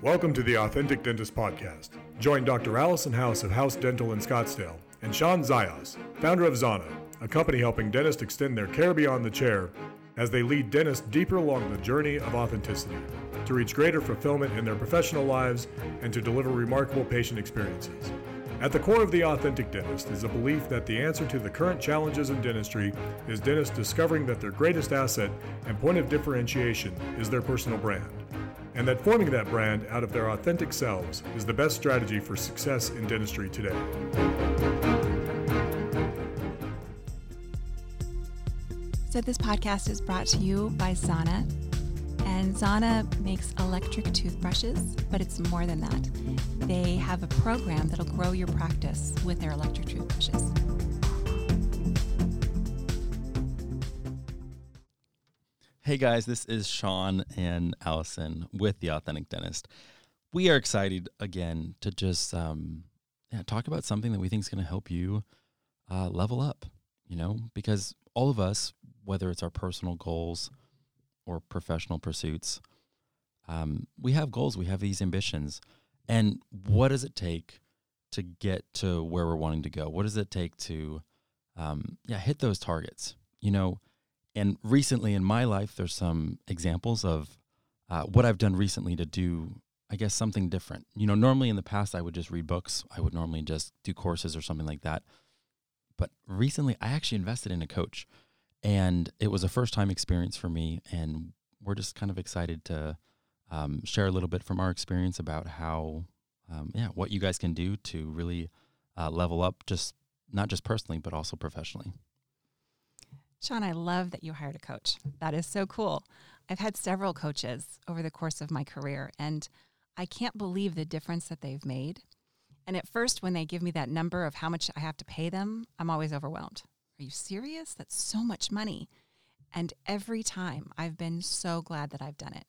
Welcome to the Authentic Dentist Podcast. Join Dr. Allison House of House Dental in Scottsdale and Shawn Zayas, founder of Zana, a company helping dentists extend their care beyond the chair as they lead dentists deeper along the journey of authenticity to reach greater fulfillment in their professional lives and to deliver remarkable patient experiences. At the core of the authentic dentist is a belief that the answer to the current challenges in dentistry is dentists discovering that their greatest asset and point of differentiation is their personal brand and that forming that brand out of their authentic selves is the best strategy for success in dentistry today. So, this podcast is brought to you by Zana. And Zana makes electric toothbrushes, but it's more than that. They have a program that'll grow your practice with their electric toothbrushes. Hey guys, this is Shawn and Allison with the Authentic Dentist. We are excited again to just um, yeah, talk about something that we think is going to help you uh, level up. You know, because all of us, whether it's our personal goals or professional pursuits, um, we have goals, we have these ambitions, and what does it take to get to where we're wanting to go? What does it take to, um, yeah, hit those targets? You know and recently in my life, there's some examples of uh, what I've done recently to do, I guess, something different. You know, normally in the past, I would just read books, I would normally just do courses or something like that. But recently, I actually invested in a coach, and it was a first time experience for me. And we're just kind of excited to um, share a little bit from our experience about how, um, yeah, what you guys can do to really uh, level up, just not just personally, but also professionally. Sean, I love that you hired a coach. That is so cool. I've had several coaches over the course of my career, and I can't believe the difference that they've made. And at first, when they give me that number of how much I have to pay them, I'm always overwhelmed. Are you serious? That's so much money. And every time I've been so glad that I've done it.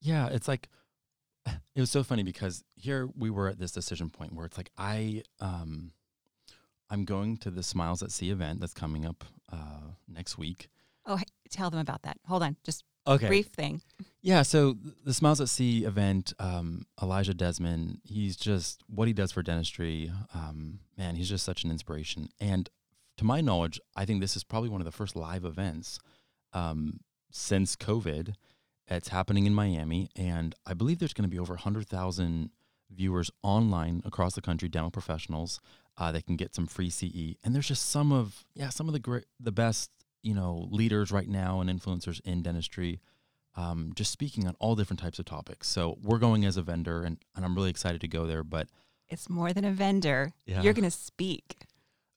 Yeah, it's like it was so funny because here we were at this decision point where it's like I um I'm going to the Smiles at Sea event that's coming up uh, next week. Oh, hey, tell them about that. Hold on, just okay. brief thing. Yeah, so the Smiles at Sea event, um, Elijah Desmond, he's just what he does for dentistry. Um, man, he's just such an inspiration. And to my knowledge, I think this is probably one of the first live events um, since COVID. It's happening in Miami, and I believe there's going to be over 100,000 viewers online across the country, dental professionals. Uh, they can get some free CE, and there's just some of yeah some of the great the best you know leaders right now and influencers in dentistry, um, just speaking on all different types of topics. So we're going as a vendor, and, and I'm really excited to go there. But it's more than a vendor. Yeah. You're going to speak.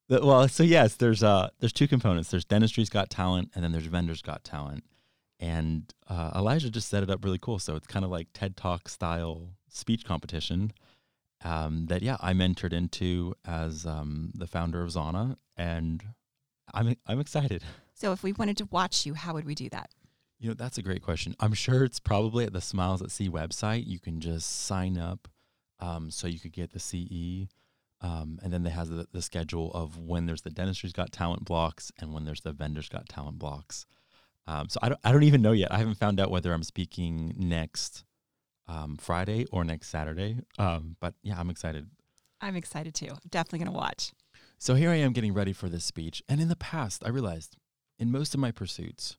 The, well, so yes, there's uh there's two components. There's dentistry's got talent, and then there's vendors got talent. And uh, Elijah just set it up really cool. So it's kind of like TED Talk style speech competition um, that yeah I'm entered into as um, the founder of Zana, and I'm I'm excited. So if we wanted to watch you, how would we do that? You know, that's a great question. I'm sure it's probably at the Smiles at Sea website. You can just sign up, um, so you could get the CE, um, and then they has the, the schedule of when there's the dentistry's got talent blocks and when there's the vendors got talent blocks. Um, so I don't I don't even know yet. I haven't found out whether I'm speaking next um, Friday or next Saturday. Um, but yeah, I'm excited. I'm excited too. Definitely going to watch. So here I am getting ready for this speech. And in the past, I realized in most of my pursuits,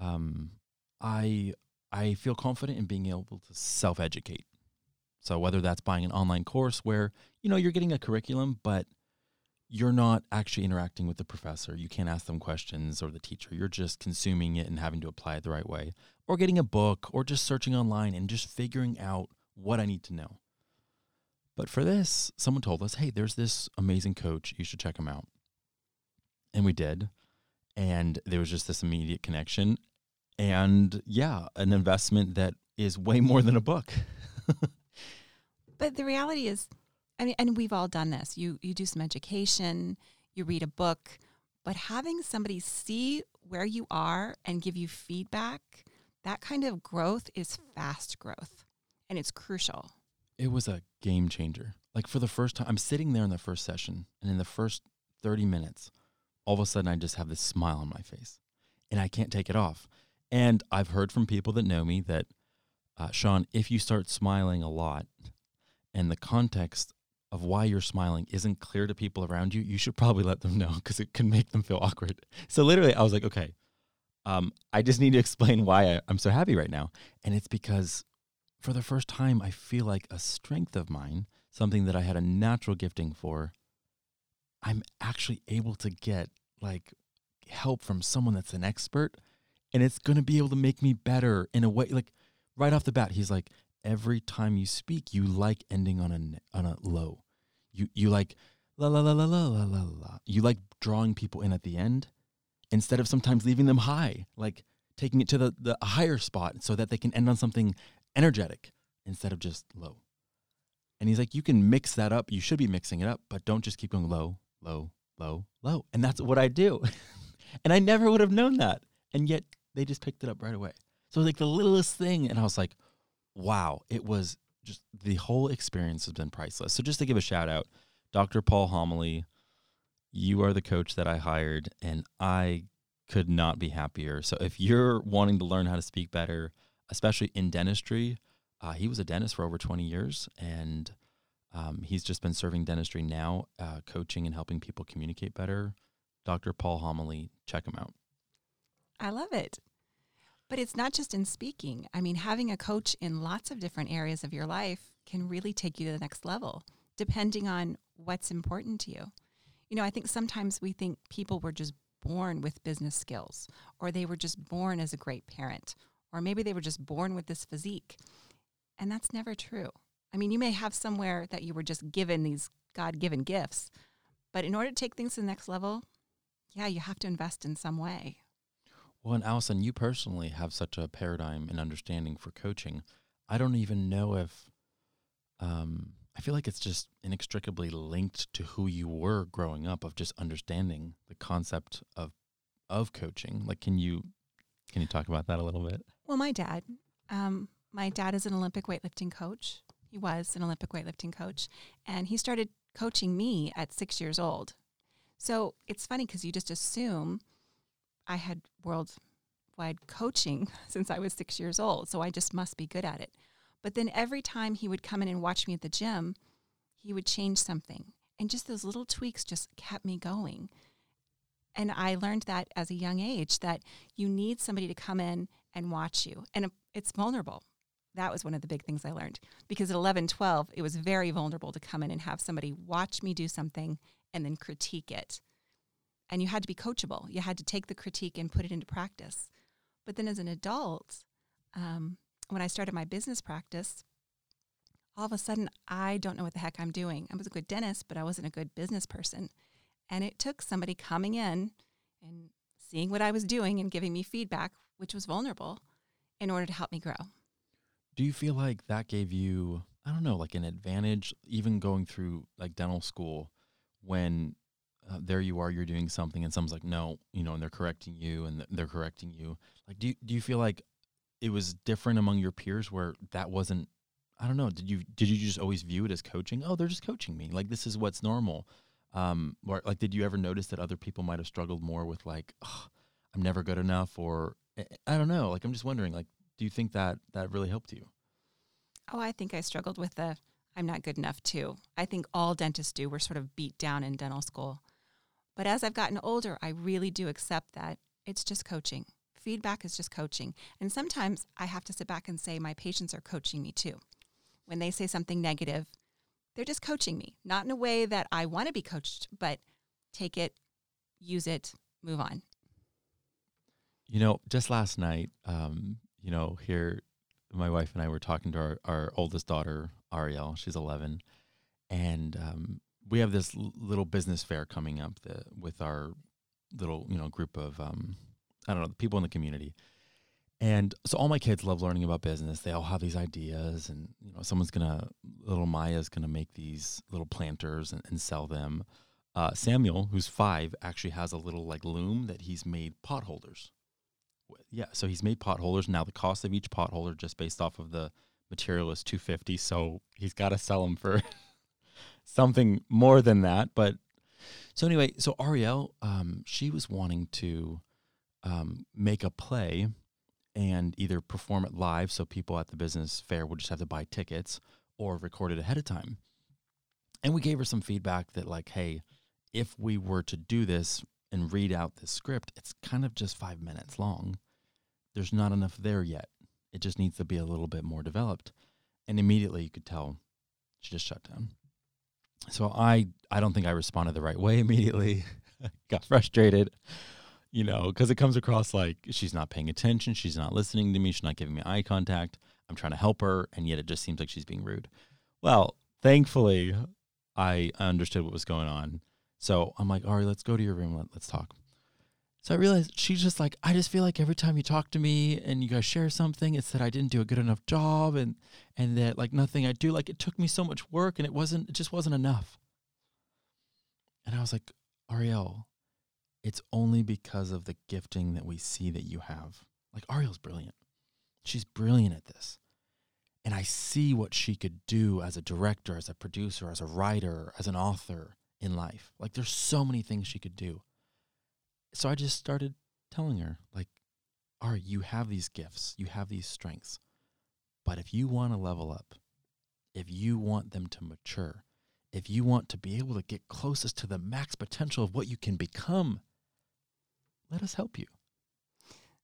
um, I I feel confident in being able to self educate. So whether that's buying an online course where you know you're getting a curriculum, but you're not actually interacting with the professor. You can't ask them questions or the teacher. You're just consuming it and having to apply it the right way or getting a book or just searching online and just figuring out what I need to know. But for this, someone told us, hey, there's this amazing coach. You should check him out. And we did. And there was just this immediate connection. And yeah, an investment that is way more than a book. but the reality is, Mean, and we've all done this. You you do some education, you read a book, but having somebody see where you are and give you feedback that kind of growth is fast growth and it's crucial. It was a game changer. Like for the first time, I'm sitting there in the first session, and in the first 30 minutes, all of a sudden I just have this smile on my face and I can't take it off. And I've heard from people that know me that uh, Shawn, if you start smiling a lot and the context of why you're smiling isn't clear to people around you, you should probably let them know because it can make them feel awkward. So literally, I was like, okay, um, I just need to explain why I, I'm so happy right now. And it's because for the first time, I feel like a strength of mine, something that I had a natural gifting for, I'm actually able to get like help from someone that's an expert and it's going to be able to make me better in a way like right off the bat he's like every time you speak you like ending on a on a low you you like la la la la la la la la. You like drawing people in at the end instead of sometimes leaving them high like taking it to the the higher spot so that they can end on something energetic instead of just low. And he's like you can mix that up. You should be mixing it up but don't just keep going low low low low. And that's what i do. And i never would have known that. And yet they just picked it up right away. So like the littlest thing and i was like wow it was just the whole experience has been priceless. So just to give a shout out dr paul Homoly you are the coach that i hired and i could not be happier. So if you're wanting to learn how to speak better especially in dentistry uh, he was a dentist for over 20 years and um, he's just been serving dentistry now uh, coaching and helping people communicate better. Dr paul Homoly check him out. I love it. But it's not just in speaking. I mean, having a coach in lots of different areas of your life can really take you to the next level, depending on what's important to you. You know, I think sometimes we think people were just born with business skills, or they were just born as a great parent, or maybe they were just born with this physique. And that's never true. I mean, you may have somewhere that you were just given these God given gifts, but in order to take things to the next level, yeah, you have to invest in some way. Well, and Allison, you personally have such a paradigm and understanding for coaching. I don't even know if um, I feel like it's just inextricably linked to who you were growing up of just understanding the concept of of coaching. Like, can you can you talk about that a little bit? Well, my dad, um, my dad is an Olympic weightlifting coach. He was an Olympic weightlifting coach, and he started coaching me at six years old. So it's funny because you just assume I had worldwide coaching since I was six years old, so I just must be good at it. But then every time he would come in and watch me at the gym, he would change something. And just those little tweaks just kept me going. And I learned that as a young age that you need somebody to come in and watch you. And it's vulnerable. That was one of the big things I learned because at 11, 12, it was very vulnerable to come in and have somebody watch me do something and then critique it and you had to be coachable. You had to take the critique and put it into practice. But then as an adult, um, when I started my business practice, all of a sudden I don't know what the heck I'm doing. I was a good dentist, but I wasn't a good business person. And it took somebody coming in and seeing what I was doing and giving me feedback, which was vulnerable, in order to help me grow. Do you feel like that gave you, I don't know, like an advantage, even going through like dental school when uh, there you are, you're doing something, and someone's like, no, you know, and they're correcting you, and they're correcting you. Like, do you, do you feel like it was different among your peers where that wasn't? I don't know. Did you did you just always view it as coaching? Oh, they're just coaching me. Like this is what's normal. Um, or like, did you ever notice that other people might have struggled more with like, oh, I'm never good enough, or eh, eh, I don't know. Like, I'm just wondering. Like, do you think that that really helped you? Oh, I think I struggled with the I'm not good enough too. I think all dentists do. We're sort of beat down in dental school. But as I've gotten older, I really do accept that it's just coaching. Feedback is just coaching. And sometimes I have to sit back and say, my patients are coaching me too. When they say something negative, they're just coaching me, not in a way that I want to be coached, but take it, use it, move on. You know, just last night, um, you know, here, my wife and I were talking to our, our oldest daughter, Ariel. She's 11. And um, we have this little business fair coming up the, with our little you know group of um, I don't know people in the community. And so all my kids love learning about business. They all have these ideas, and you know, someone's gonna little Maya's gonna make these little planters and, and sell them. Uh, Samuel, who's five, actually has a little like loom that he's made pot holders. With. Yeah, so he's made pot holders. Now the cost of each pot holder, just based off of the material, is two fifty. So he's got to sell them for something more than that. But so anyway, so Ariel, um, she was wanting to um, make a play and either perform it live so people at the business fair would just have to buy tickets or record it ahead of time. And we gave her some feedback that, like, hey, if we were to do this and read out this script, it's kind of just five minutes long. There's not enough there yet. It just needs to be a little bit more developed. And immediately you could tell she just shut down. So I I don't think I responded the right way immediately. Got frustrated, you know, because it comes across like she's not paying attention, she's not listening to me, she's not giving me eye contact. I'm trying to help her, and yet it just seems like she's being rude. Well, thankfully, I understood what was going on. So I'm like, all right, let's go to your room. Let, let's talk. So I realized she's just like, I just feel like every time you talk to me and you guys share something, it's that I didn't do a good enough job and and that like nothing I do, like it took me so much work and it wasn't it just wasn't enough. And I was like, Ariel, it's only because of the gifting that we see that you have. Like Ariel's brilliant. She's brilliant at this. And I see what she could do as a director, as a producer, as a writer, as an author in life. Like there's so many things she could do so I just started telling her, like, Ari, you have these gifts, you have these strengths. But if you want to level up, if you want them to mature, if you want to be able to get closest to the max potential of what you can become, let us help you.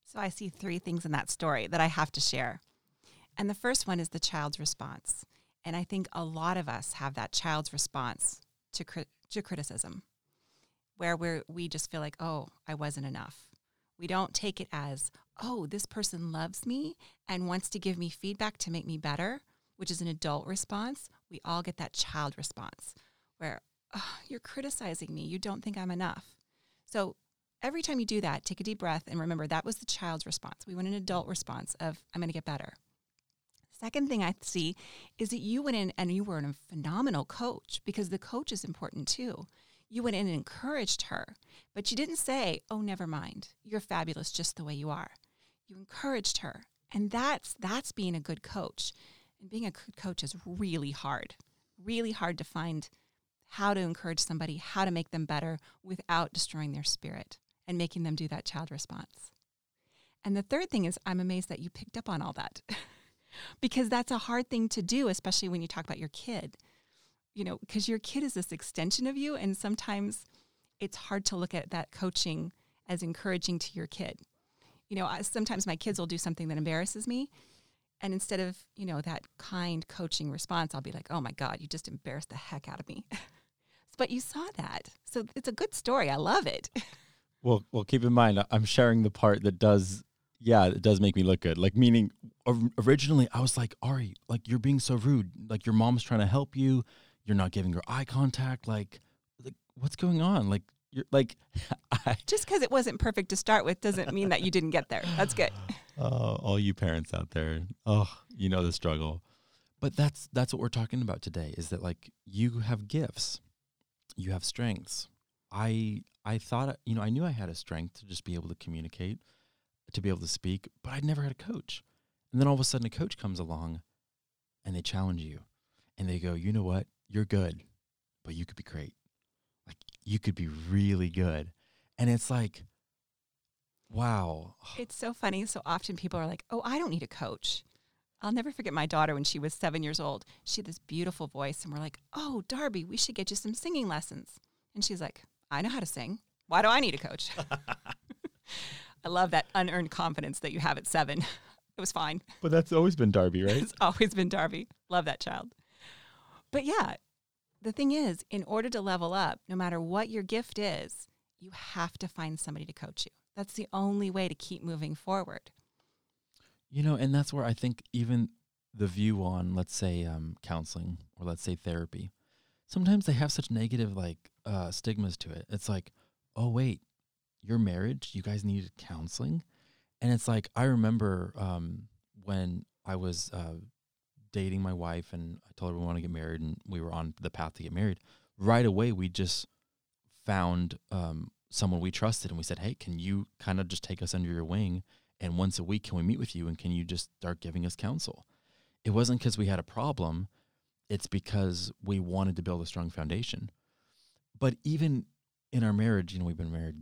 So I see three things in that story that I have to share. And the first one is the child's response. And I think a lot of us have that child's response to, cri- to criticism where we we just feel like, oh, I wasn't enough. We don't take it as, oh, this person loves me and wants to give me feedback to make me better, which is an adult response. We all get that child response where, oh, you're criticizing me. You don't think I'm enough. So every time you do that, take a deep breath and remember that was the child's response. We want an adult response of, I'm going to get better. Second thing I see is that you went in and you were a phenomenal coach because the coach is important too you went in and encouraged her, but you didn't say, "Oh, never mind. You're fabulous just the way you are." You encouraged her. And that's that's being a good coach. And being a good coach is really hard. Really hard to find how to encourage somebody, how to make them better without destroying their spirit and making them do that child response. And the third thing is I'm amazed that you picked up on all that. because that's a hard thing to do, especially when you talk about your kid you know, because your kid is this extension of you. And sometimes it's hard to look at that coaching as encouraging to your kid. You know, sometimes my kids will do something that embarrasses me. And instead of, you know, that kind coaching response, I'll be like, oh my God, you just embarrassed the heck out of me. but you saw that. So it's a good story. I love it. well, well, keep in mind, I'm sharing the part that does, yeah, it does make me look good. Like, meaning originally I was like, Ari, like, you're being so rude. Like, your mom's trying to help you you're not giving her eye contact. Like, like what's going on? Like, you're like, I, just because it wasn't perfect to start with doesn't mean that you didn't get there. That's good. Oh, all you parents out there, oh, you know the struggle. But that's that's what we're talking about today. Is that like you have gifts, you have strengths. I I thought you know I knew I had a strength to just be able to communicate, to be able to speak, but I'd never had a coach. And then all of a sudden, a coach comes along, and they challenge you, and they go, you know what? You're good, but you could be great. Like you could be really good. And it's like, wow. It's so funny. So often people are like, oh, I don't need a coach. I'll never forget my daughter when she was seven years old. She had this beautiful voice, and we're like, oh, Darby, we should get you some singing lessons. And she's like, I know how to sing. Why do I need a coach? I love that unearned confidence that you have at seven. It was fine. But that's always been Darby, right? it's always been Darby. Love that child. But yeah, the thing is, in order to level up, no matter what your gift is, you have to find somebody to coach you. That's the only way to keep moving forward. You know, and that's where I think even the view on, let's say, um, counseling or let's say therapy, sometimes they have such negative like uh, stigmas to it. It's like, oh wait, your marriage, you guys needed counseling, and it's like I remember um, when I was uh, dating my wife and I told her we want to get married and we were on the path to get married, right away we just found um, someone we trusted and we said, Hey, can you kind of just take us under your wing? And once a week, can we meet with you and can you just start giving us counsel? It wasn't because we had a problem, it's because we wanted to build a strong foundation. But even in our marriage, you know, we've been married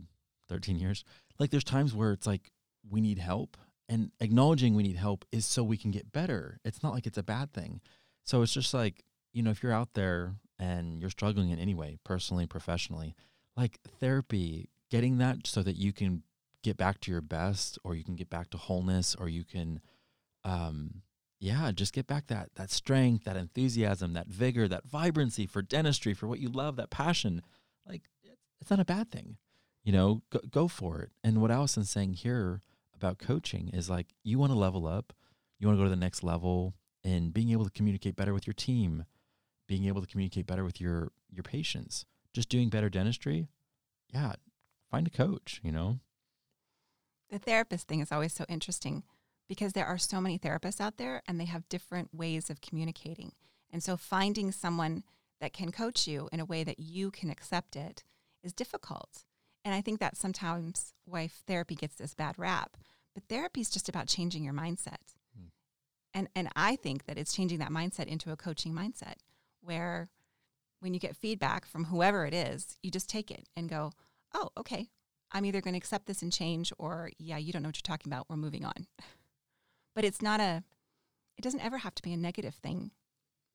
13 years, like there's times where it's like we need help And acknowledging we need help is so we can get better. It's not like it's a bad thing. So it's just like, you know, if you're out there and you're struggling in any way, personally, professionally, like therapy, getting that so that you can get back to your best or you can get back to wholeness or you can um yeah, just get back that that strength, that enthusiasm, that vigor, that vibrancy for dentistry, for what you love, that passion. Like it's not a bad thing. You know, go, go for it. And what Allison's saying here about coaching is like you want to level up, you want to go to the next level and being able to communicate better with your team, being able to communicate better with your your patients, just doing better dentistry. Yeah, find a coach, you know. The therapist thing is always so interesting because there are so many therapists out there and they have different ways of communicating. And so finding someone that can coach you in a way that you can accept it is difficult. And I think that sometimes why therapy gets this bad rap. But therapy is just about changing your mindset. Hmm. And and I think that it's changing that mindset into a coaching mindset where when you get feedback from whoever it is, you just take it and go, "Oh, okay. I'm either going to accept this and change or yeah, you don't know what you're talking about. We're moving on." But it's not a, it doesn't ever have to be a negative thing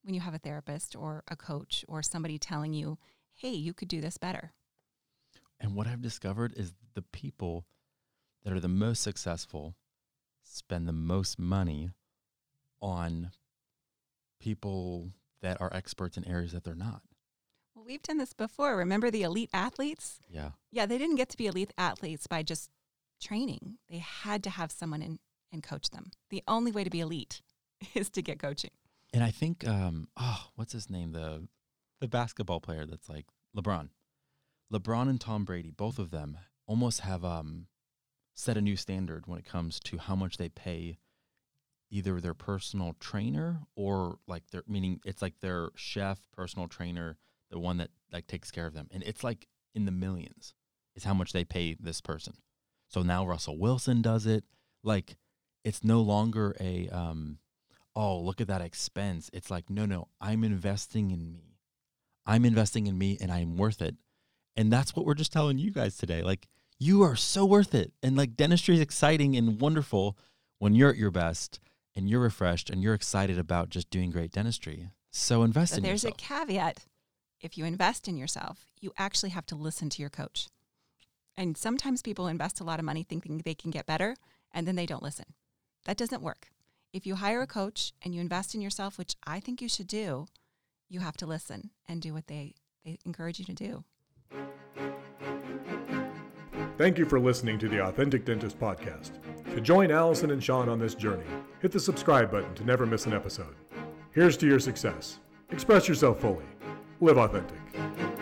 when you have a therapist or a coach or somebody telling you, hey, you could do this better. And what I've discovered is the people that are the most successful spend the most money on people that are experts in areas that they're not. Well, we've done this before. Remember the elite athletes? Yeah. Yeah, they didn't get to be elite athletes by just training. They had to have someone in and coach them. The only way to be elite is to get coaching. And I think, um, oh, what's his name? The the basketball player that's like LeBron. LeBron and Tom Brady, both of them almost have um, set a new standard when it comes to how much they pay either their personal trainer or like their meaning it's like their chef, personal trainer, the one that like takes care of them. And it's like in the millions is how much they pay this person. So now Russell Wilson does it. Like it's no longer a um, oh look at that expense it's like no no i'm investing in me i'm investing in me and i'm worth it and that's what we're just telling you guys today like you are so worth it and like dentistry is exciting and wonderful when you're at your best and you're refreshed and you're excited about just doing great dentistry so invest but in there's yourself. a caveat if you invest in yourself you actually have to listen to your coach and sometimes people invest a lot of money thinking they can get better and then they don't listen that doesn't work. If you hire a coach and you invest in yourself, which I think you should do, you have to listen and do what they, they encourage you to do. Thank you for listening to the Authentic Dentist Podcast. To join Allison and Shawn on this journey, hit the subscribe button to never miss an episode. Here's to your success. Express yourself fully. Live authentic.